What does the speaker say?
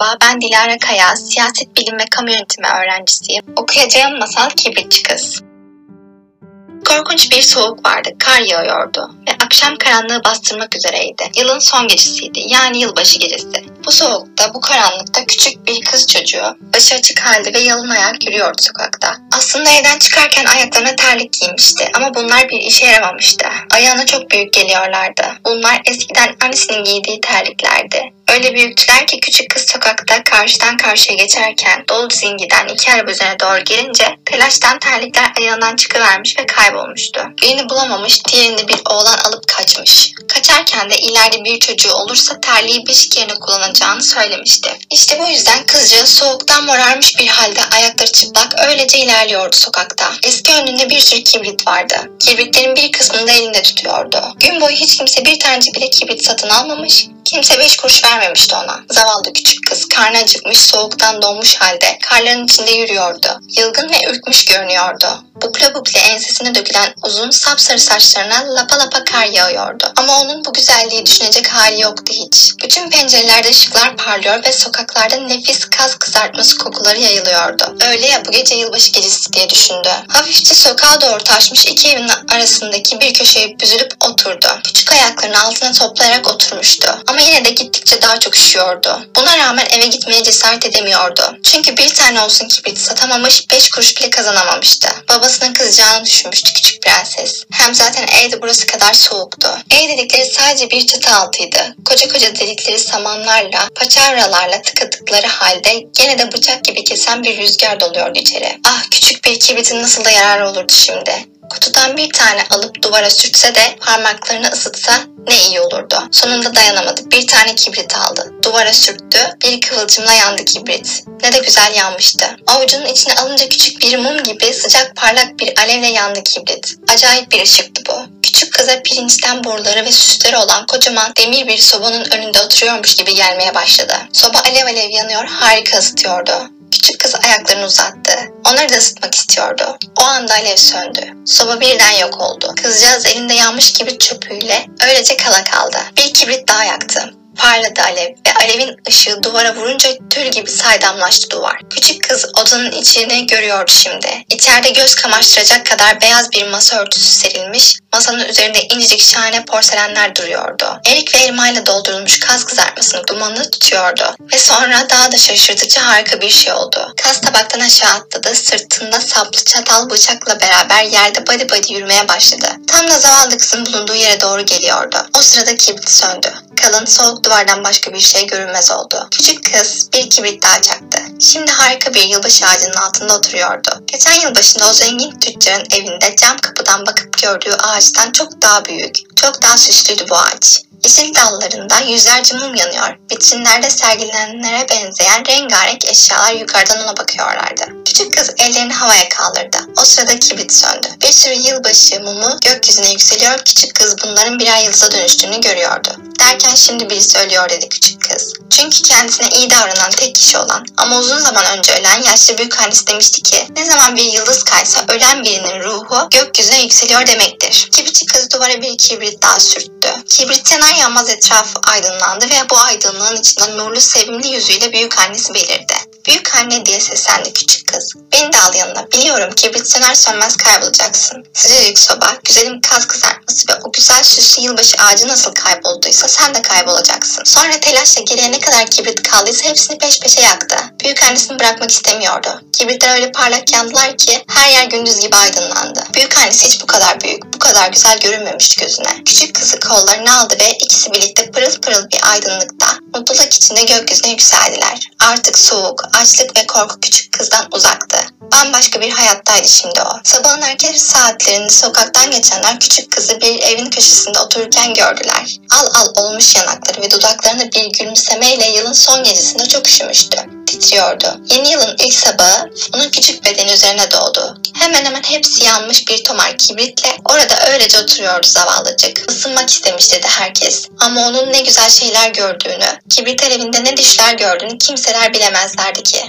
Merhaba, ben Dilara Kaya, siyaset bilim ve kamu yönetimi öğrencisiyim. Okuyacağım masal Kibritçi Kız. Korkunç bir soğuk vardı, kar yağıyordu ve akşam karanlığı bastırmak üzereydi. Yılın son gecesiydi, yani yılbaşı gecesi. Bu soğukta, bu karanlıkta küçük bir kız çocuğu, başı açık halde ve yalın ayak yürüyordu sokakta. Aslında evden çıkarken ayaklarına terlik giymişti ama bunlar bir işe yaramamıştı. Ayağına çok büyük geliyorlardı. Bunlar eskiden annesinin giydiği terliklerdi. Öyle büyüktüler ki küçük kız sokakta karşıdan karşıya geçerken dolu zingiden iki araba üzerine doğru gelince telaştan terlikler ayağından çıkıvermiş ve kaybolmuştu. Birini bulamamış, diğerini bir oğlan alıp kaçmış. Kaçarken de ileride bir çocuğu olursa terliği beşik yerine kullanacağını söylemişti. İşte bu yüzden kızcağız soğuktan morarmış bir halde ayakları çıplak öylece ilerliyordu sokakta. Eski önünde bir sürü kibrit vardı. Kibritlerin bir kısmını da elinde tutuyordu. Gün boyu hiç kimse bir tanecik bile kibrit satın almamış, Kimse beş kuruş vermemişti ona. Zavallı küçük kız karnı acıkmış soğuktan donmuş halde karların içinde yürüyordu. Yılgın ve ürkmüş görünüyordu. Bukle bukle ensesine dökülen uzun sapsarı saçlarına lapa lapa kar yağıyordu. Ama onun bu güzelliği düşünecek hali yoktu hiç. Bütün pencerelerde ışıklar parlıyor ve sokaklarda nefis kaz kızartması kokuları yayılıyordu. Öyle ya bu gece yılbaşı gecesi diye düşündü. Hafifçe sokağa doğru taşmış iki evin arasındaki bir köşeye büzülüp oturdu. Küçük ayaklarını altına toplayarak oturmuştu. Ama yine de gittikçe daha çok üşüyordu. Buna rağmen eve gitmeye cesaret edemiyordu. Çünkü bir tane olsun kibrit satamamış, beş kuruş bile kazanamamıştı. Babasının kızacağını düşünmüştü küçük prenses. Hem zaten evde burası kadar soğuktu. Ev dedikleri sadece bir çatı altıydı. Koca koca delikleri samanlarla, paçavralarla tıkadıkları halde gene de bıçak gibi kesen bir rüzgar doluyordu içeri. Ah küçük bir kibritin nasıl da yararı olurdu şimdi. Kutudan bir tane alıp duvara sürtse de parmaklarını ısıtsa ne iyi olurdu. Sonunda dayanamadı. Bir tane kibrit aldı. Duvara sürttü. Bir kıvılcımla yandı kibrit. Ne de güzel yanmıştı. Avucunun içine alınca küçük bir mum gibi sıcak parlak bir alevle yandı kibrit. Acayip bir ışıktı bu. Küçük kıza pirinçten boruları ve süsleri olan kocaman demir bir sobanın önünde oturuyormuş gibi gelmeye başladı. Soba alev alev yanıyor, harika ısıtıyordu. Küçük kız ayaklarını uzattı. Onları da ısıtmak istiyordu. O anda alev söndü. Soba birden yok oldu. Kızcağız elinde yanmış kibrit çöpüyle öylece kala kaldı. Bir kibrit daha yaktı. Parladı alev ve alevin ışığı duvara vurunca tül gibi saydamlaştı duvar. Küçük kız odanın içini görüyordu şimdi. İçeride göz kamaştıracak kadar beyaz bir masa örtüsü serilmiş, masanın üzerinde incecik şahane porselenler duruyordu. Erik ve elmayla doldurulmuş kaz kızartmasının dumanını tutuyordu. Ve sonra daha da şaşırtıcı harika bir şey oldu. Kaz tabaktan aşağı atladı, sırtında saplı çatal bıçakla beraber yerde badi badi yürümeye başladı. Tam da zavallı kızın bulunduğu yere doğru geliyordu. O sırada kibrit söndü. Kalın soğuk duvardan başka bir şey görünmez oldu. Küçük kız bir kibrit daha çaktı. Şimdi harika bir yılbaşı ağacının altında oturuyordu. Geçen yılbaşında o zengin tüccarın evinde cam kapıdan bakıp gördüğü ağaçtan çok daha büyük, çok daha süslüydü bu ağaç. Yeşil dallarında yüzlerce mum yanıyor. Vitrinlerde sergilenenlere benzeyen rengarenk eşyalar yukarıdan ona bakıyorlardı. Küçük kız ellerini havaya kaldırdı. O sırada kibrit söndü. Bir sürü yılbaşı mumu gökyüzüne yükseliyor. Küçük kız bunların birer yıldıza dönüştüğünü görüyordu. Derken şimdi biri söylüyor dedi küçük kız. Çünkü kendisine iyi davranan tek kişi olan ama uzun zaman önce ölen yaşlı büyük annesi demişti ki ne zaman bir yıldız kaysa ölen birinin ruhu gökyüzüne yükseliyor demektir. Kibritçi kız duvara bir kibrit daha sürttü. Kibrit yanar yanmaz etrafı aydınlandı ve bu aydınlığın içinde nurlu sevimli yüzüyle büyük annesi belirdi. Büyük anne diye seslendi küçük kız. Beni de al yanına. Biliyorum kibrit söner sönmez kaybolacaksın. Sıcacık soba, güzelim kaz kızartması ve o güzel süslü yılbaşı ağacı nasıl kaybolduysa sen de kaybolacaksın. Sonra telaşla geriye ne kadar kibrit kaldıysa hepsini peş peşe yaktı. Büyük annesini bırakmak istemiyordu. Kibritler öyle parlak yandılar ki her yer gündüz gibi aydınlandı. Büyük annesi hiç bu kadar büyük, kadar güzel görünmemişti gözüne. Küçük kızı kollarına aldı ve ikisi birlikte pırıl pırıl bir aydınlıkta, mutluluk içinde gökyüzüne yükseldiler. Artık soğuk, açlık ve korku küçük kızdan uzaktı. Bambaşka bir hayattaydı şimdi o. Sabahın erken saatlerinde sokaktan geçenler küçük kızı bir evin köşesinde otururken gördüler. Al al olmuş yanakları ve dudaklarında bir gülümsemeyle yılın son gecesinde çok üşümüştü titriyordu. Yeni yılın ilk sabahı onun küçük bedeni üzerine doğdu. Hemen hemen hepsi yanmış bir tomar kibritle orada öylece oturuyordu zavallıcık. Isınmak istemiş dedi herkes. Ama onun ne güzel şeyler gördüğünü, kibrit evinde ne düşler gördüğünü kimseler bilemezlerdi ki.